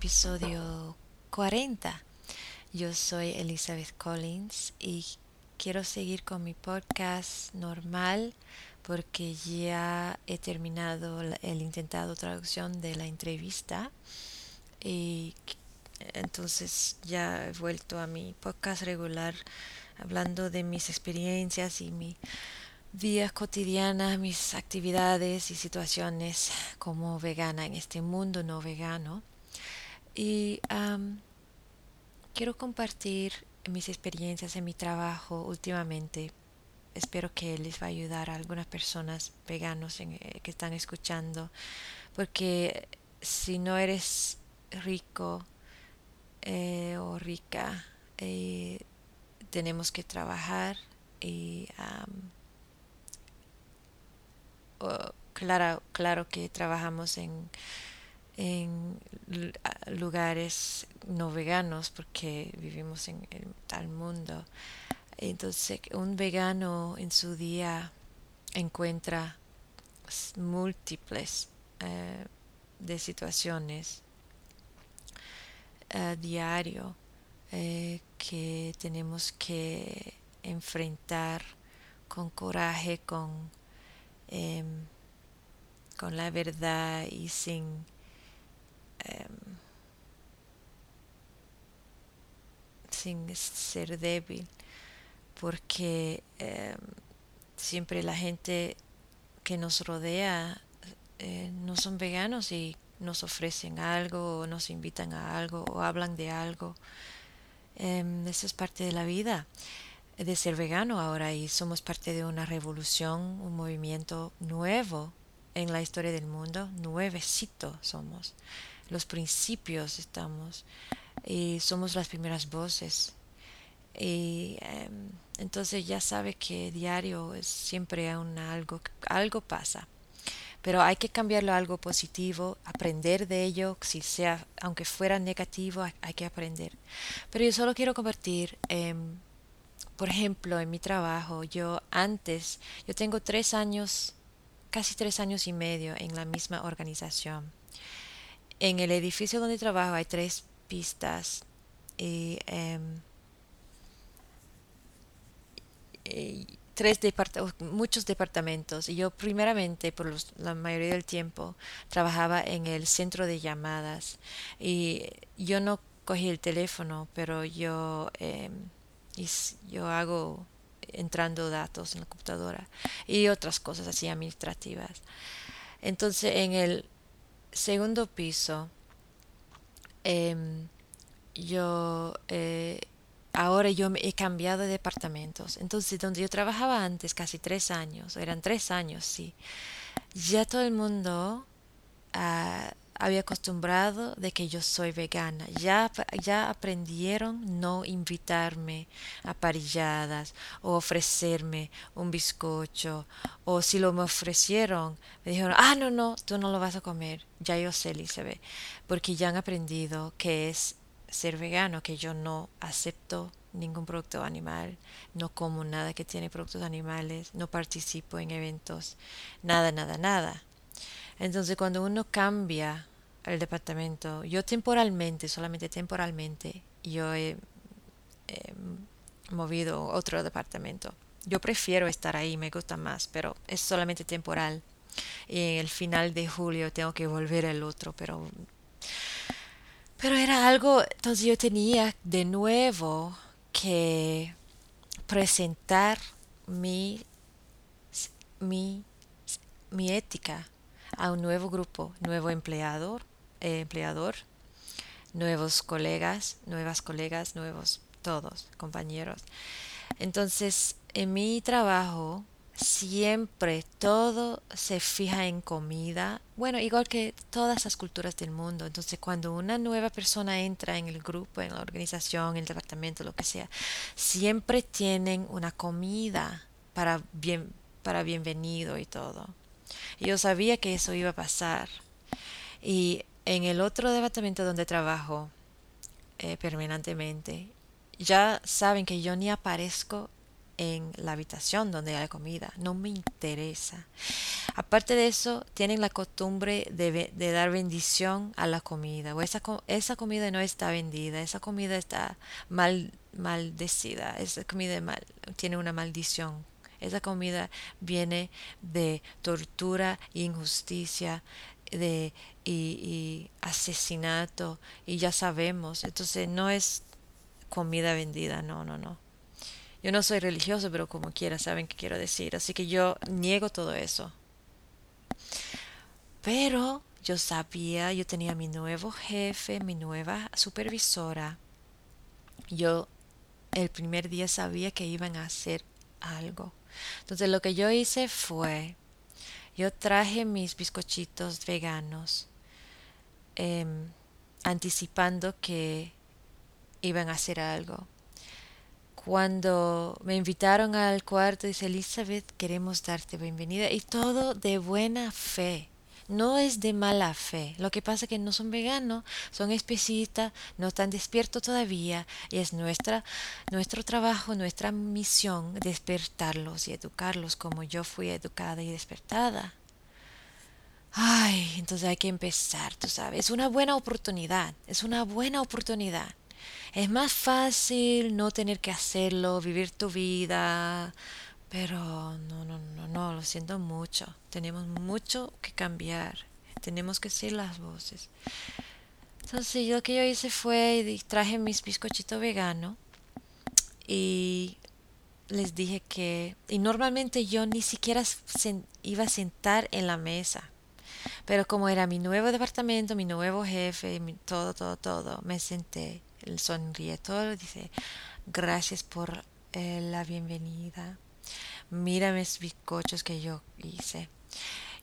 episodio 40. Yo soy Elizabeth Collins y quiero seguir con mi podcast normal porque ya he terminado el intentado traducción de la entrevista y entonces ya he vuelto a mi podcast regular hablando de mis experiencias y mi vida cotidiana, mis actividades y situaciones como vegana en este mundo no vegano. Y quiero compartir mis experiencias en mi trabajo últimamente. Espero que les va a ayudar a algunas personas veganos eh, que están escuchando, porque si no eres rico eh, o rica, eh, tenemos que trabajar y claro, claro que trabajamos en en lugares no veganos porque vivimos en, tal mundo. Entonces, un vegano en su día encuentra múltiples eh, de situaciones a diario eh, que tenemos que enfrentar con coraje, con, em, con la verdad y sin Em, sin ser débil, porque em, siempre la gente que nos rodea eh, no son veganos y nos ofrecen algo o nos invitan a algo o hablan de algo. Em, eso es parte de la vida de ser vegano ahora y somos parte de una revolución, un movimiento nuevo en la historia del mundo, nuevecito somos los principios estamos y somos las primeras voces. Y em, entonces ya sabe que diario es siempre algo, algo pasa. Pero hay que cambiarlo a algo positivo, aprender de ello, si sea, aunque fuera negativo, hay, que aprender. Pero yo solo quiero convertir, em, por ejemplo, en mi trabajo, yo antes, yo tengo tres años, casi tres años y medio en la misma organización. En el edificio donde trabajo hay tres pistas y, em, tres muchos departamentos. Y yo primeramente por la mayoría del tiempo trabajaba en el centro de llamadas. Y yo no cogí el teléfono pero yo em, yo hago entrando datos en la computadora y otras cosas así administrativas. Entonces en el segundo piso, em, yo eh, ahora yo he cambiado de departamentos. Entonces, donde yo trabajaba antes, casi tres años, eran tres años, sí, ya todo el mundo ah, había acostumbrado de que yo soy vegana. Ya, ya aprendieron no invitarme a parilladas o ofrecerme un bizcocho. O si lo me ofrecieron, me dijeron, ah, no, no, tú no lo vas a comer. Ya yo sé, Elizabeth, porque ya han aprendido que es ser vegano, que yo no acepto ningún producto animal, no como nada que tiene productos animales, no participo en eventos, nada, nada, nada. Entonces cuando uno cambia el departamento. Yo temporalmente, solamente temporalmente, yo he, movido otro departamento. Yo prefiero estar ahí, me gusta más, pero es solamente temporal. Y en el final de julio tengo que volver al otro, pero pero era algo, entonces yo tenía de nuevo que presentar mi, mi, mi ética a un nuevo grupo, nuevo empleador, empleador, nuevos colegas, nuevas colegas, nuevos todos, compañeros. Entonces, en mi trabajo siempre todo se fija en comida, bueno, igual que todas las culturas del mundo. Entonces, cuando una nueva persona entra en el grupo, en la organización, en el departamento, lo que sea, siempre tienen una comida para bien para bienvenido y todo. Yo sabía que eso iba a pasar. Y en el otro departamento donde trabajo eh, permanentemente, ya saben que yo ni aparezco en la habitación donde hay comida. No me interesa. Aparte de eso, tienen la costumbre de, dar bendición a la comida. O esa, esa comida no está vendida, esa comida está mal, maldecida, esa comida mal, tiene una maldición. Esa comida viene de tortura injusticia de, y, asesinato y ya sabemos. Entonces no es comida vendida, no, no, no. Yo no soy religioso, pero como quiera saben qué quiero decir. Así que yo niego todo eso. Pero yo sabía, yo tenía mi nuevo jefe, mi nueva supervisora. Yo el primer día sabía que iban a hacer algo. Entonces lo que yo hice fue, yo traje mis bizcochitos veganos, em, anticipando que iban a hacer algo. Cuando me invitaron al cuarto, dice Elizabeth, queremos darte bienvenida y todo de buena fe. No es de mala fe. Lo que pasa es que no son veganos, son especistas, no están despiertos todavía y es nuestra, nuestro trabajo, nuestra misión despertarlos y educarlos como yo fui educada y despertada. Ay, entonces hay que empezar, tú sabes. Es una buena oportunidad, es una buena oportunidad. Es más fácil no tener que hacerlo, vivir tu vida, pero no, no, no, no, lo siento mucho. Tenemos mucho que cambiar. Tenemos que ser las voces. Entonces lo que yo hice fue traje mis bizcochitos veganos y les dije que y normalmente yo ni siquiera iba a sentar en la mesa pero como era mi nuevo departamento mi nuevo jefe todo todo todo me senté sonríe todo, dice, gracias por eh, la bienvenida. Mira mis bizcochos que yo hice.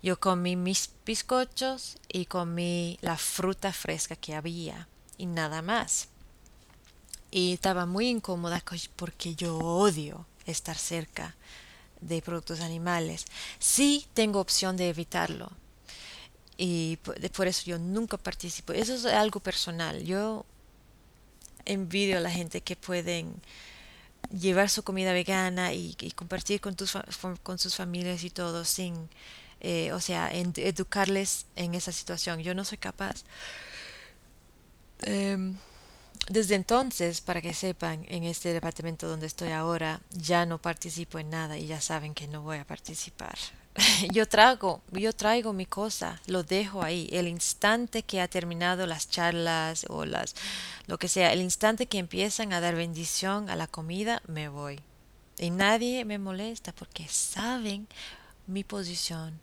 Yo comí mis bizcochos y comí la fruta fresca que había y nada más. Y estaba muy incómoda porque yo odio estar cerca de productos animales. Sí tengo opción de evitarlo. Y por eso yo nunca participo. Eso es algo personal. Yo envidio a la gente que pueden llevar su comida vegana y, compartir con, tus, con sus familias y todo sin, eh, o sea, educarles en esa situación. Yo no soy capaz. Em, desde entonces, para que sepan, en este departamento donde estoy ahora, ya no participo en nada y ya saben que no voy a participar. yo traigo, yo traigo mi cosa, lo dejo ahí. El instante que ha terminado las charlas o las lo que sea, el instante que empiezan a dar bendición a la comida, me voy. Y nadie me molesta porque saben mi posición,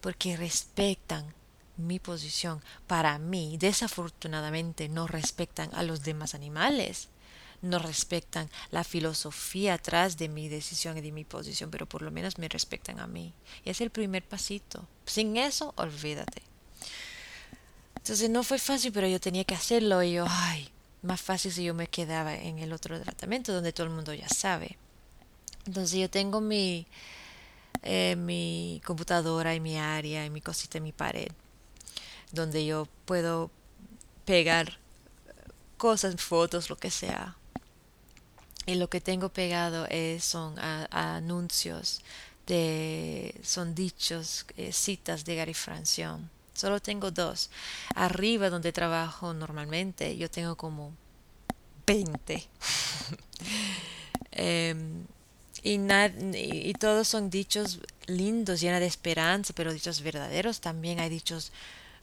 porque respetan mi posición. Para mí, desafortunadamente, no respetan a los demás animales no respetan la filosofía atrás de mi decisión y de mi posición, pero por lo menos me respetan a mí. Y es el primer pasito. Sin eso, olvídate. Entonces no fue fácil, pero yo tenía que hacerlo y yo, ay, más fácil si yo me quedaba en el otro tratamiento donde todo el mundo ya sabe. Entonces yo tengo mi, eh, mi computadora y mi área y mi cosita en mi pared, donde yo puedo pegar cosas, fotos, lo que sea, y lo que tengo pegado es, son anuncios de son dichos eh, citas de Gary Francione. Solo tengo dos. Arriba donde trabajo normalmente yo tengo como 20 em, y, y, todos son dichos lindos llenos de esperanza pero dichos verdaderos. También hay dichos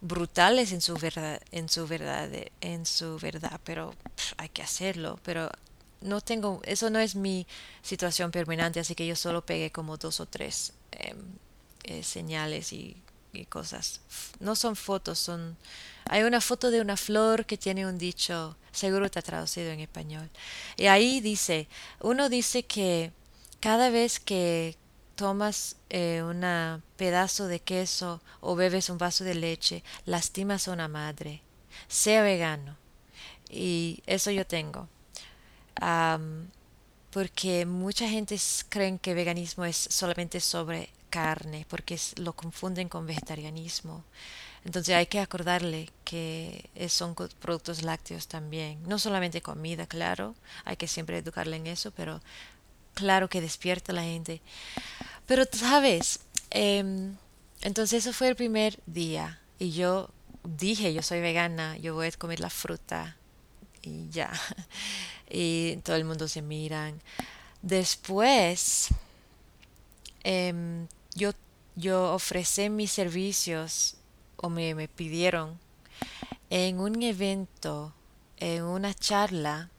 brutales en su verdad en su verdad en su verdad pero hay que hacerlo. Pero no tengo, eso no es mi situación permanente, así que yo solo pegué como dos o tres em, eh, señales y, cosas. No son fotos, son... Hay una foto de una flor que tiene un dicho, seguro está traducido en español. Y ahí dice, uno dice que cada vez que tomas eh, un pedazo de queso o bebes un vaso de leche, lastimas a una madre, sea vegano. Y eso yo tengo porque mucha gente cree que veganismo es solamente sobre carne, porque lo confunden con vegetarianismo. Entonces hay que acordarle que son productos lácteos también, no solamente comida, claro, hay que siempre educarle en eso, pero claro que despierta a la gente. Pero sabes, em, entonces eso fue el primer día y yo dije, yo soy vegana, yo voy a comer la fruta y ya. Y todo el mundo se miran. Después, em, yo, yo ofrecí mis servicios o me, me pidieron en un evento, en una charla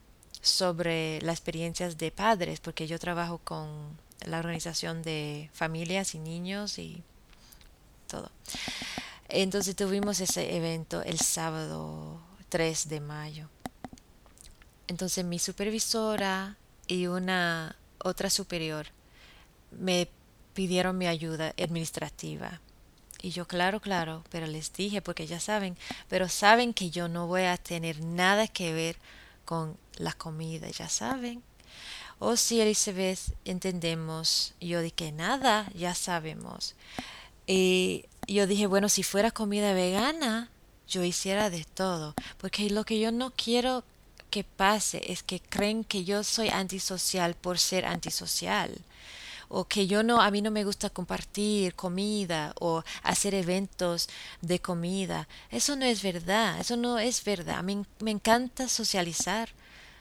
sobre las experiencias de padres, porque yo trabajo con la organización de familias y niños y todo. Entonces tuvimos ese evento el sábado 3 de mayo. Entonces mi supervisora y una otra superior me pidieron mi ayuda administrativa. Y yo, claro, claro, pero les dije, porque ya saben, pero saben que yo no voy a tener nada que ver con la comida, ya saben. Oh, sí, Elizabeth, entendemos. yo dije, nada, ya sabemos. Y yo dije, bueno, si fuera comida vegana, yo hiciera de todo. Porque lo que yo no quiero que pase es que creen que yo soy antisocial por ser antisocial o que yo no a mí no me gusta compartir comida o hacer eventos de comida. Eso no es verdad eso no es verdad. Mí me encanta socializar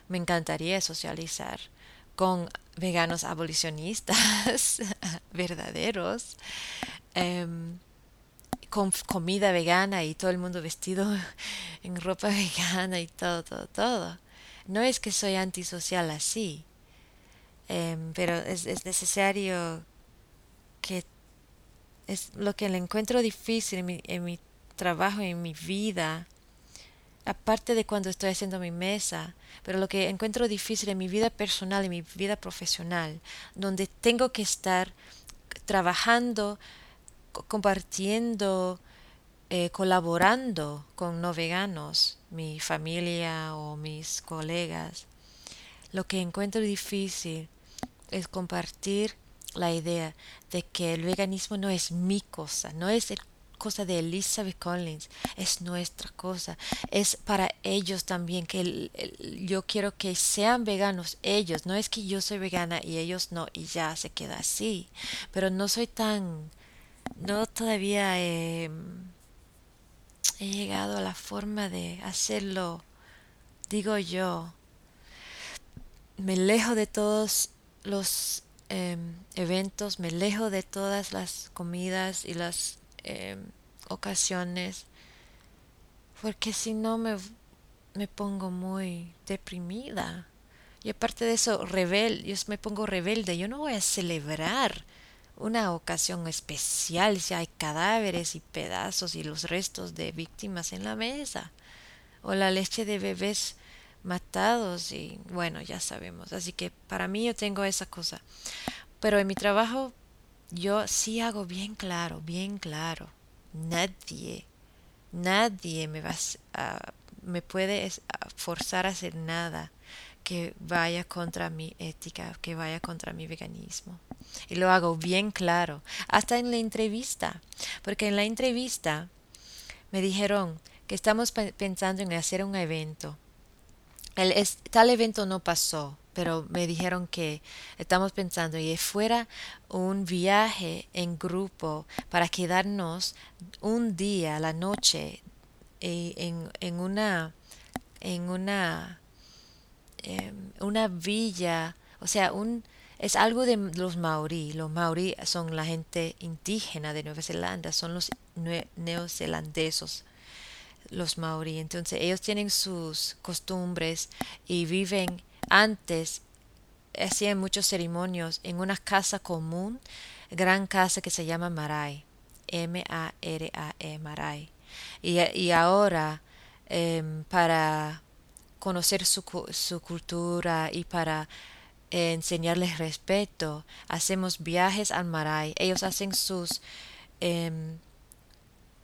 me encantaría socializar con veganos abolicionistas verdaderos em, con comida vegana y todo el mundo vestido en ropa vegana y todo, todo, todo. No es que soy antisocial así, em, pero es, es, necesario que es lo que le encuentro difícil en mi, en mi trabajo, en mi vida, aparte de cuando estoy haciendo mi mesa, pero lo que encuentro difícil en mi vida personal, en mi vida profesional, donde tengo que estar trabajando, compartiendo, eh, colaborando con no veganos, mi familia o mis colegas. Lo que encuentro difícil es compartir la idea de que el veganismo no es mi cosa, no es el cosa de Elizabeth Collins, es nuestra cosa, es para ellos también, que yo quiero que sean veganos ellos, no es que yo soy vegana y ellos no, y ya se queda así, pero no soy tan, no todavía he llegado a la forma de hacerlo, digo yo, me lejo de todos los em, eventos, me lejo de todas las comidas y las Em, ocasiones, porque si no me, me pongo muy deprimida. Y aparte de eso, rebel, yo me pongo rebelde. Yo no voy a celebrar una ocasión especial si hay cadáveres y pedazos y los restos de víctimas en la mesa. O la leche de bebés matados y bueno, ya sabemos. Así que para mí yo tengo esa cosa. Pero en mi trabajo yo sí hago bien claro, bien claro. Nadie, nadie me va a, me puede forzar a hacer nada que vaya contra mi ética, que vaya contra mi veganismo. Y lo hago bien claro, hasta en la entrevista, porque en la entrevista me dijeron que estamos pensando en hacer un evento. El, tal evento no pasó, pero me dijeron que estamos pensando y fuera un viaje en grupo para quedarnos un día, la noche, eh, en, en una en una em, una villa, o sea, un es algo de los maorí. Los maorí son la gente indígena de Nueva Zelanda, son los neozelandeses los maorí. Entonces ellos tienen sus costumbres y viven antes hacían muchos ceremonios en una casa común, gran casa que se llama Marai, M-A-R-A-E, Marai. Y, y ahora, em, para conocer su, su, cultura y para enseñarles respeto, hacemos viajes al Marai. Ellos hacen sus em,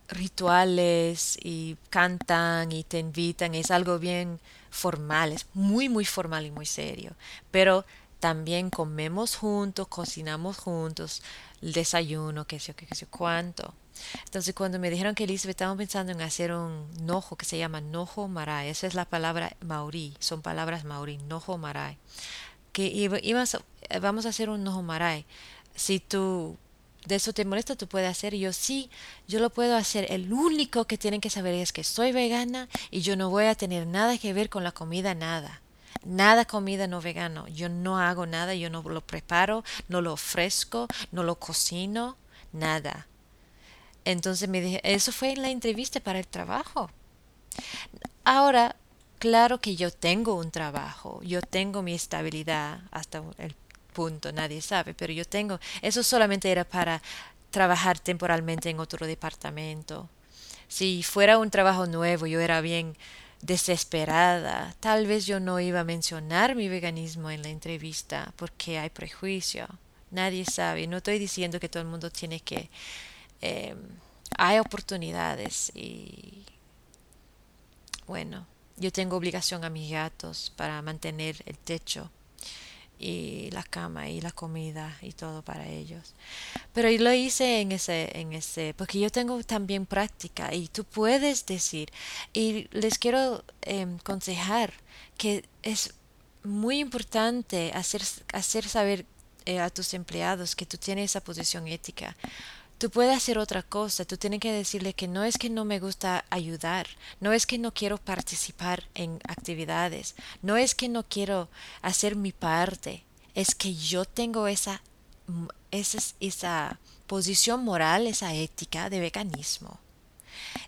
rituales y cantan y te invitan. Es algo bien formal, es muy, muy formal y muy serio. Pero también comemos juntos, cocinamos juntos, el desayuno, qué sé yo, qué sé cuánto. Entonces cuando me dijeron que Elizabeth estaba pensando en hacer un nojo que se llama nojo marai, esa es la palabra maorí, son palabras maorí, nojo marai. que íbamos, vamos a hacer un nojomaray. Si tú de eso te molesta, tú puedes hacer. Yo sí, yo lo puedo hacer. El único que tienen que saber es que soy vegana y yo no voy a tener nada que ver con la comida, nada. Nada comida no vegano. Yo no hago nada, yo no lo preparo, no lo ofrezco, no lo cocino, nada. Entonces me dije, eso fue en la entrevista para el trabajo. Ahora, claro que yo tengo un trabajo, yo tengo mi estabilidad hasta el punto, nadie sabe, pero yo tengo, eso solamente era para trabajar temporalmente en otro departamento. Si fuera un trabajo nuevo, yo era bien desesperada, tal vez yo no iba a mencionar mi veganismo en la entrevista porque hay prejuicio. Nadie sabe. No estoy diciendo que todo el mundo tiene que... Em, hay oportunidades y... Bueno, yo tengo obligación a mis gatos para mantener el techo y la cama y la comida y todo para ellos. Pero yo lo hice en ese, en ese, porque yo tengo también práctica y tú puedes decir, y les quiero eh, aconsejar que es muy importante hacer, hacer saber eh, a tus empleados que tú tienes esa posición ética Tú puedes hacer otra cosa, tú tienes que decirle que no es que no me gusta ayudar, no es que no quiero participar en actividades, no es que no quiero hacer mi parte, es que yo tengo esa, esa, esa posición moral, esa ética de veganismo.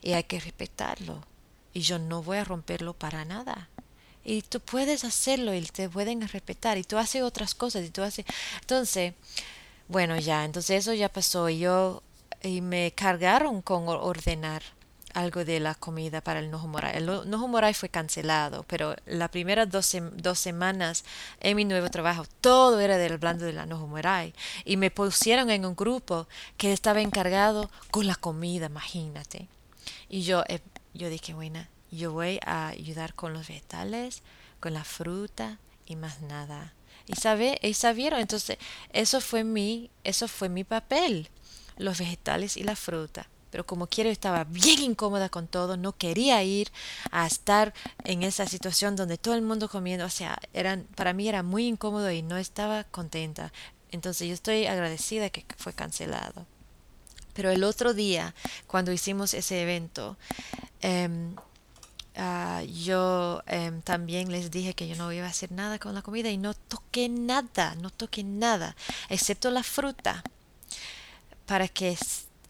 Y hay que respetarlo. Y yo no voy a romperlo para nada. Y tú puedes hacerlo y te pueden respetar. Y tú haces otras cosas. Y tú haces... Entonces, bueno, ya, entonces eso ya pasó y yo y me cargaron con ordenar algo de la comida para el Nojo Moray. El Nojo Moray fue cancelado, pero las primeras dos, semanas en mi nuevo trabajo todo era del hablando de la Nojo Moray. Y me pusieron en un grupo que estaba encargado con la comida, imagínate. Y yo, eh, yo dije, bueno, yo voy a ayudar con los vegetales, con la fruta y más nada. Y, sabe, y sabieron, entonces eso fue mi, eso fue mi papel, los vegetales y la fruta. Pero como quiero estaba bien incómoda con todo, no quería ir a estar en esa situación donde todo el mundo comiendo, o sea, eran, para mí era muy incómodo y no estaba contenta. Entonces yo estoy agradecida que fue cancelado. Pero el otro día, cuando hicimos ese evento, em, Ah, yo em, también les dije que yo no iba a hacer nada con la comida y no toqué nada, no toqué nada, excepto la fruta, para que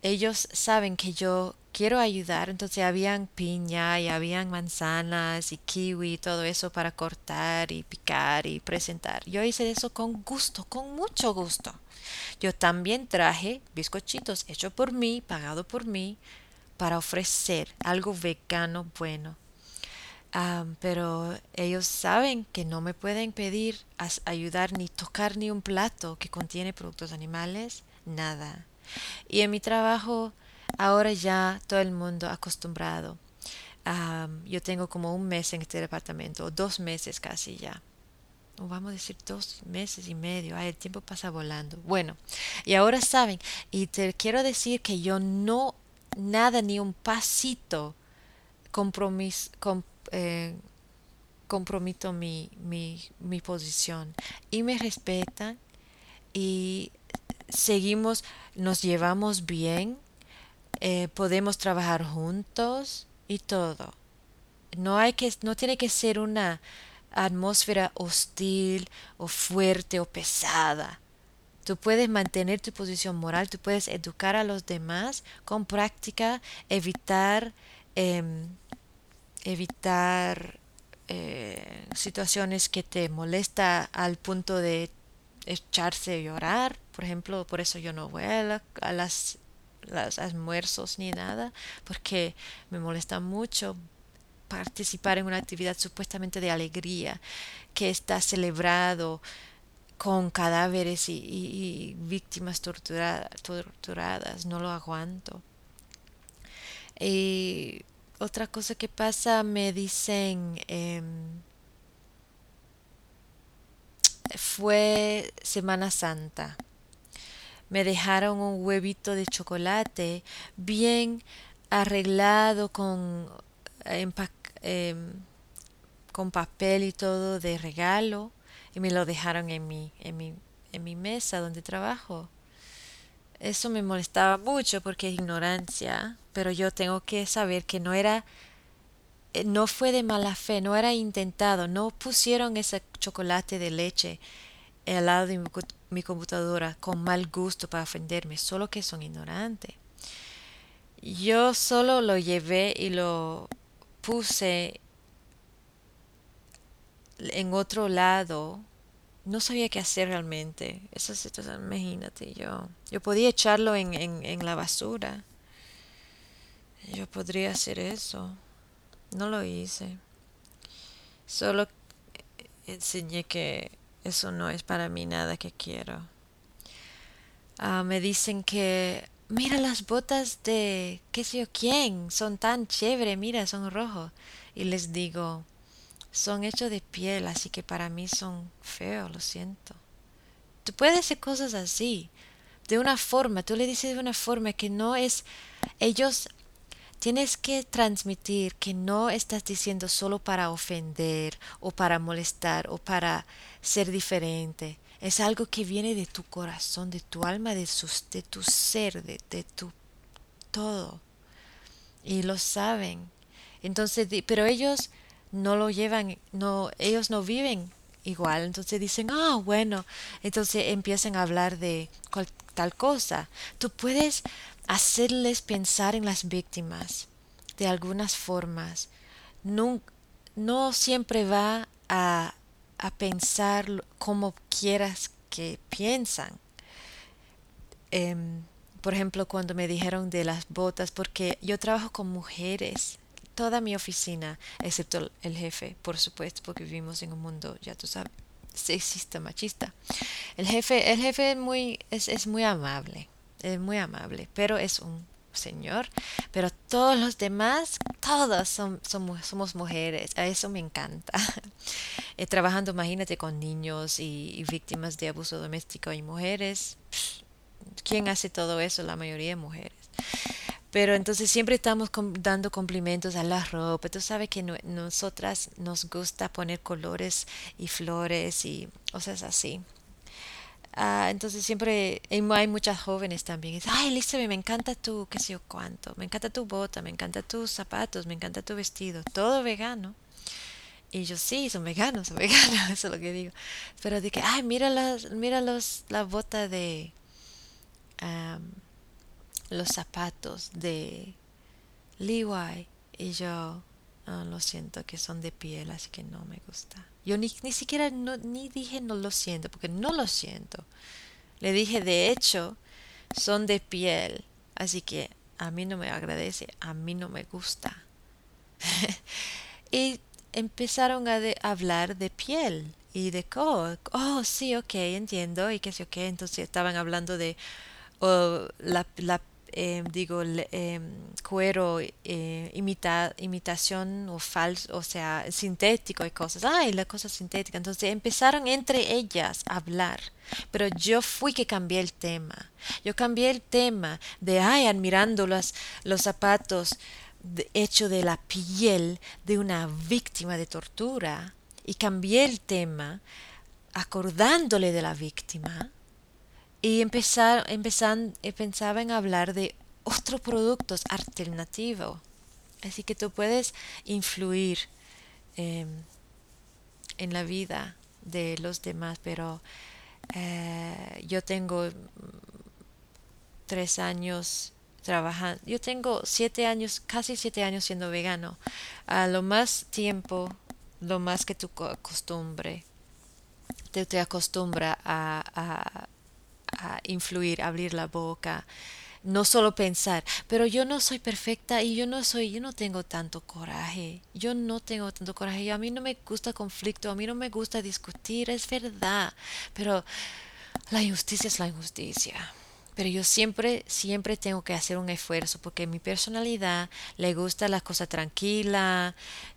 ellos saben que yo quiero ayudar. Entonces habían piña y habían manzanas y kiwi todo eso para cortar y picar y presentar. Yo hice eso con gusto, con mucho gusto. Yo también traje bizcochitos hechos por mí, pagado por mí, para ofrecer algo vegano bueno pero ellos saben que no me pueden pedir ayudar ni tocar ni un plato que contiene productos animales, nada. Y en mi trabajo ahora ya todo el mundo acostumbrado. yo tengo como un mes en este departamento, o dos meses casi ya. O vamos a decir dos meses y medio. Ay, el tiempo pasa volando. Bueno, y ahora saben, y te quiero decir que yo no, nada ni un pasito compromis, eh, compromito mi, mi, mi posición y me respetan y seguimos, nos llevamos bien, eh, podemos trabajar juntos y todo. No hay que, no tiene que ser una atmósfera hostil o fuerte o pesada. Tú puedes mantener tu posición moral, tú puedes educar a los demás con práctica, evitar em, evitar eh, situaciones que te molesta al punto de echarse a llorar. Por ejemplo, por eso yo no voy a, las, los almuerzos ni nada, porque me molesta mucho participar en una actividad supuestamente de alegría que está celebrado con cadáveres y, víctimas torturadas. No lo aguanto. Y otra cosa que pasa, me dicen, em, fue Semana Santa. Me dejaron un huevito de chocolate bien arreglado con, em, con papel y todo de regalo y me lo dejaron en mi, en mi, en mi mesa donde trabajo. Eso me molestaba mucho porque es ignorancia, pero yo tengo que saber que no era, eh, no fue de mala fe, no era intentado, no pusieron ese chocolate de leche al lado de mi, computadora con mal gusto para ofenderme, solo que son ignorantes. Yo solo lo llevé y lo puse en otro lado no sabía qué hacer realmente. Esa situación, imagínate, yo, yo podía echarlo en, en, en la basura. Yo podría hacer eso. No lo hice. Solo enseñé que eso no es para mí nada que quiero. Ah, me dicen que, mira las botas de qué sé yo quién, son tan chévere, mira, son rojos. Y les digo, son hechos de piel, así que para mí son feos, lo siento. Tú puedes hacer cosas así, de una forma, tú le dices de una forma que no es, ellos tienes que transmitir que no estás diciendo solo para ofender o para molestar o para ser diferente. Es algo que viene de tu corazón, de tu alma, de, de tu ser, de, de tu todo. Y lo saben. Entonces, pero ellos no lo llevan, no, ellos no viven igual. Entonces dicen, ah, bueno, entonces empiezan a hablar de tal cosa. Tú puedes hacerles pensar en las víctimas de algunas formas. No, no siempre va a, a pensar como quieras que piensan. Em, por ejemplo, cuando me dijeron de las botas, porque yo trabajo con mujeres toda mi oficina, excepto el jefe, por supuesto, porque vivimos en un mundo, ya tú sabes, sexista, machista. El jefe, el jefe es muy, es, es muy amable, es muy amable, pero es un señor, pero todos los demás, todos son, somos, mujeres, a eso me encanta. Eh, trabajando, imagínate, con niños y, víctimas de abuso doméstico y mujeres, ¿quién hace todo eso? La mayoría de mujeres. Pero entonces siempre estamos dando cumplimientos a la ropa. Tú sabes que nosotras nos gusta poner colores y flores y cosas así. Ah, entonces siempre hay muchas jóvenes también. Ay, Elizabeth, me encanta tu, qué sé yo cuánto. Me encanta tu bota, me encanta tus zapatos, me encanta tu vestido. Todo vegano. Y yo, sí, son veganos, son veganos, eso es lo que digo. Pero dije, ay, mira, las, mira los, la bota de los zapatos de Levi y yo ah, lo siento que son de piel así que no me gusta yo ni, ni siquiera no, ni dije no lo siento porque no lo siento. Le dije de hecho son de piel así que a mí no me agradece a mí no me gusta. Y empezaron a hablar de piel y de oh, oh sí ok entiendo y qué sé ok entonces estaban hablando de oh, la Em, digo, em, cuero, eh, imita, imitación o falso, o sea, sintético y cosas. Ay, la cosa sintética. Entonces empezaron entre ellas a hablar. Pero yo fui que cambié el tema. Yo cambié el tema de, ay, admirando los, los zapatos hechos de la piel de una víctima de tortura. Y cambié el tema acordándole de la víctima y empezar, empezan, eh, pensaba en hablar de otros productos alternativos. Así que tú puedes influir em, en la vida de los demás, pero eh, yo tengo tres años trabajando, yo tengo siete años, casi siete años siendo vegano. A lo más tiempo, lo más que tu costumbre, te, te acostumbra a a influir, abrir la boca, no solo pensar, pero yo no soy perfecta y yo no soy, yo no tengo tanto coraje, yo no tengo tanto coraje, a mí no me gusta conflicto, a mí no me gusta discutir, es verdad, pero la injusticia es la injusticia. Pero yo siempre, siempre tengo que hacer un esfuerzo porque mi personalidad le gusta las cosas tranquilas,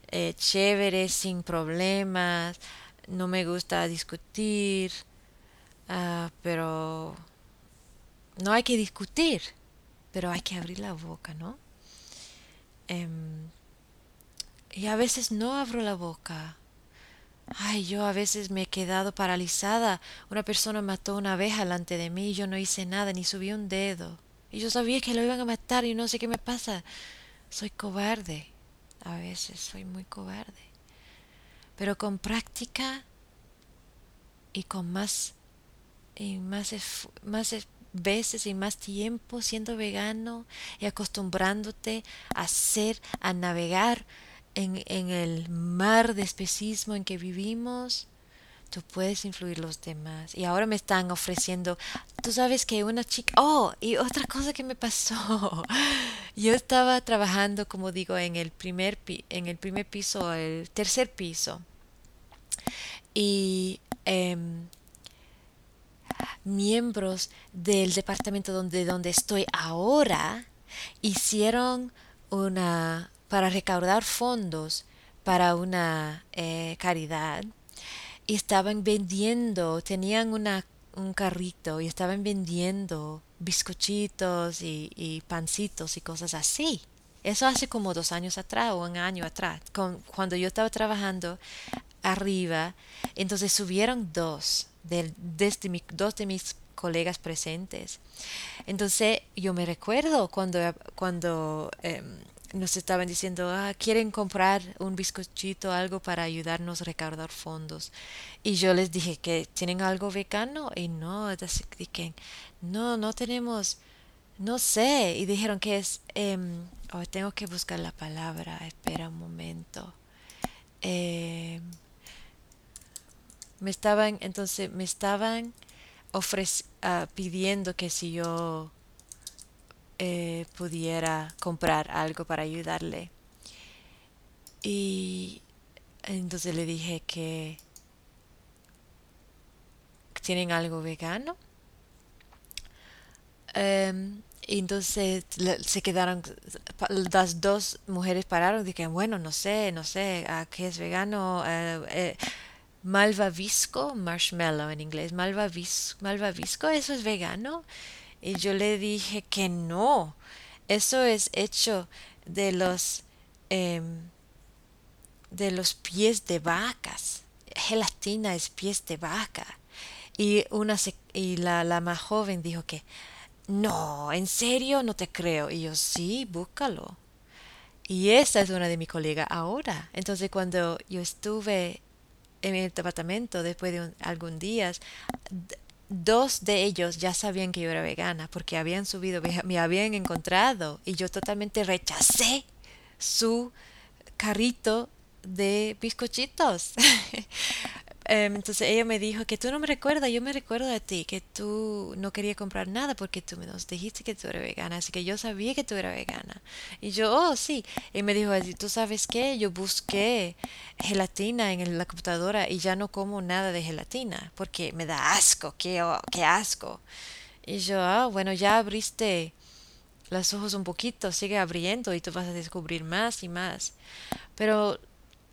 eh, chéveres, sin problemas, no me gusta discutir, Ah, pero no hay que discutir, pero hay que abrir la boca, ¿no? Em, y a veces no abro la boca Ay, yo a veces me he quedado paralizada. Una persona mató una abeja delante de mí y yo no hice nada, ni subí un dedo. Y yo sabía que lo iban a matar y no sé qué me pasa. Soy cobarde. A veces soy muy cobarde. Pero con práctica y con más y más, más veces y más tiempo siendo vegano y acostumbrándote a ser, a navegar en, en el mar de especismo en que vivimos, tú puedes influir los demás. Y ahora me están ofreciendo, tú sabes que una chica, oh, y otra cosa que me pasó. Yo estaba trabajando, como digo, en el primer en el primer piso, el tercer piso. Y em, miembros del departamento donde, donde estoy ahora hicieron una para recaudar fondos para una eh, caridad y estaban vendiendo, tenían una, un carrito y estaban vendiendo bizcochitos y, y pancitos y cosas así. Eso hace como dos años atrás o un año atrás, con, cuando yo estaba trabajando arriba, entonces subieron dos de, desde mi, dos de mis colegas presentes. Entonces yo me recuerdo cuando, cuando em, nos estaban diciendo, ah, quieren comprar un bizcochito, algo para ayudarnos a recaudar fondos. Y yo les dije que tienen algo vegano y no, no, no tenemos, no sé. Y dijeron que es, em, oh, tengo que buscar la palabra, espera un momento. Eh, me estaban, entonces me estaban uh, pidiendo que si yo eh, pudiera comprar algo para ayudarle. Y entonces le dije que tienen algo vegano. Um, y entonces se quedaron, las dos mujeres pararon y bueno, no sé, no sé, ¿a qué es vegano? Uh, eh, malvavisco, marshmallow en inglés, malvavisco, malvavisco, ¿eso es vegano? Y yo le dije que no, eso es hecho de los em, de los pies de vacas. Gelatina es pies de vaca. Y una y la, la más joven dijo que no, en serio no te creo. Y yo sí, búscalo. Y esa es una de mi colega ahora. Entonces cuando yo estuve en el departamento después de algún días, dos de ellos ya sabían que yo era vegana porque habían subido, me habían encontrado y yo totalmente rechacé su carrito de bizcochitos. Em, entonces ella me dijo que tú no me recuerdas, yo me recuerdo de ti, que tú no querías comprar nada porque tú nos dijiste que tú eras vegana, así que yo sabía que tú eras vegana. Y yo, oh, sí. Y me dijo, ¿tú sabes qué? Yo busqué gelatina en la computadora y ya no como nada de gelatina porque me da asco, qué, qué asco. Y yo, ah, bueno, ya abriste los ojos un poquito, sigue abriendo y tú vas a descubrir más y más. Pero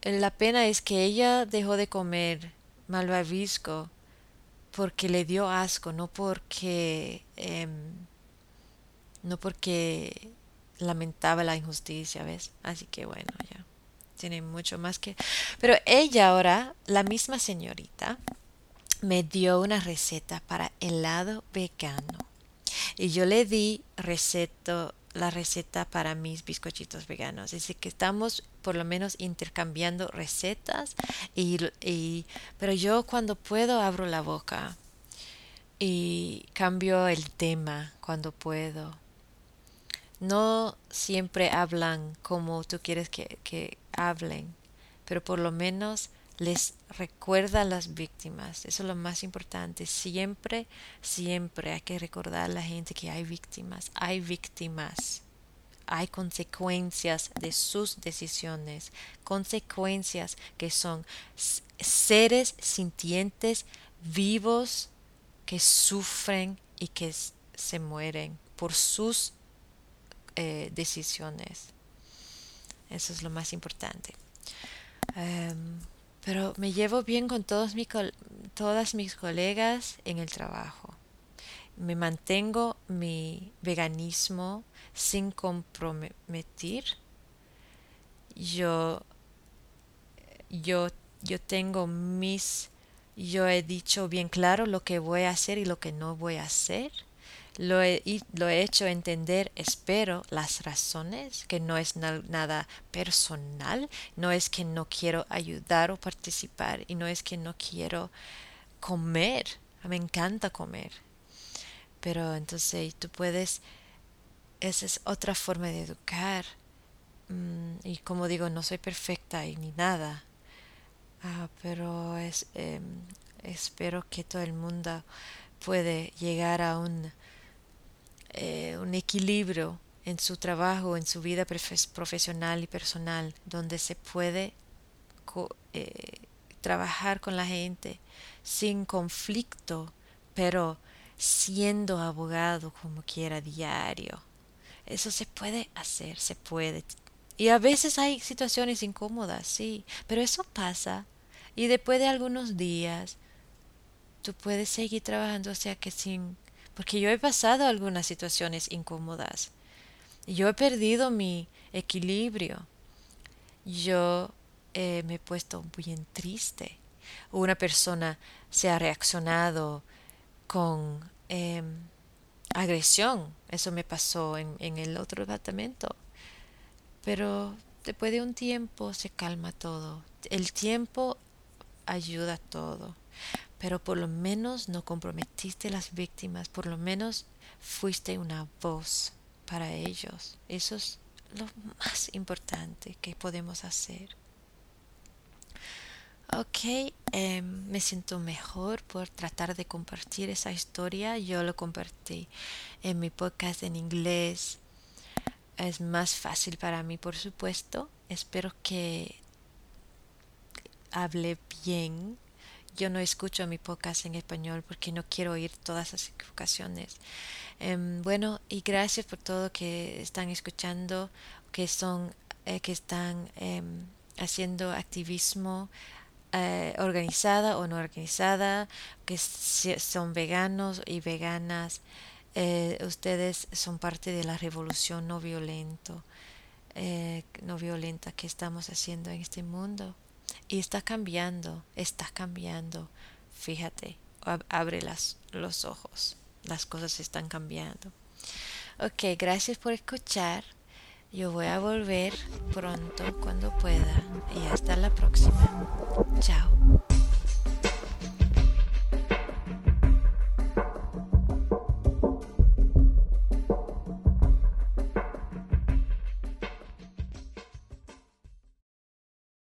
la pena es que ella dejó de comer malvavisco porque le dio asco, no porque em, no porque lamentaba la injusticia, ¿ves? Así que bueno, ya tiene mucho más que... Pero ella ahora, la misma señorita, me dio una receta para helado vegano. Y yo le di receta la receta para mis bizcochitos veganos. Así que estamos por lo menos intercambiando recetas y, y, pero yo cuando puedo abro la boca y cambio el tema cuando puedo. No siempre hablan como tú quieres que, que hablen, pero por lo menos les recuerda a las víctimas. Eso es lo más importante. Siempre, siempre hay que recordar a la gente que hay víctimas. Hay víctimas. Hay consecuencias de sus decisiones. Consecuencias que son seres sintientes, vivos, que sufren y que se mueren por sus eh, decisiones. Eso es lo más importante. Em, pero me llevo bien con todos todas mis colegas en el trabajo. Me mantengo mi veganismo sin comprometer. Yo, yo yo tengo mis, yo he dicho bien claro lo que voy a hacer y lo que no voy a hacer. Lo he, lo he hecho entender, espero, las razones, que no es nada personal, no es que no quiero ayudar o participar y no es que no quiero comer, me encanta comer. Pero entonces tú puedes, esa es otra forma de educar. Mm, y como digo, no soy perfecta y ni nada. Ah, pero es, em, espero que todo el mundo puede llegar a un, eh, un equilibrio en su trabajo, en su vida profesional y personal, donde se puede eh, trabajar con la gente sin conflicto, pero siendo abogado como quiera diario. Eso se puede hacer, se puede. Y a veces hay situaciones incómodas, sí, pero eso pasa. Y después de algunos días, tú puedes seguir trabajando, o sea que sin... Porque yo he pasado algunas situaciones incómodas. Yo he perdido mi equilibrio. Yo eh, me he puesto bien triste. Una persona se ha reaccionado con em, agresión. Eso me pasó en, el otro departamento. Pero después de un tiempo se calma todo. El tiempo ayuda todo. Pero por lo menos no comprometiste las víctimas, por lo menos fuiste una voz para ellos. Eso es lo más importante que podemos hacer. Ok, em, me siento mejor por tratar de compartir esa historia. Yo lo compartí en mi podcast en inglés. Es más fácil para mí, por supuesto. Espero que hable bien. Yo no escucho mi podcast en español porque no quiero oír todas las equivocaciones. Em, bueno, y gracias por todo que están escuchando, que son, eh, que están em, haciendo activismo eh, organizada o no organizada, que son veganos y veganas. Eh, ustedes son parte de la revolución no violento, eh, no violenta que estamos haciendo en este mundo. Y está cambiando, está cambiando. Fíjate, abre las, los ojos. Las cosas están cambiando. Ok, gracias por escuchar. Yo voy a volver pronto cuando pueda y hasta la próxima. Chao.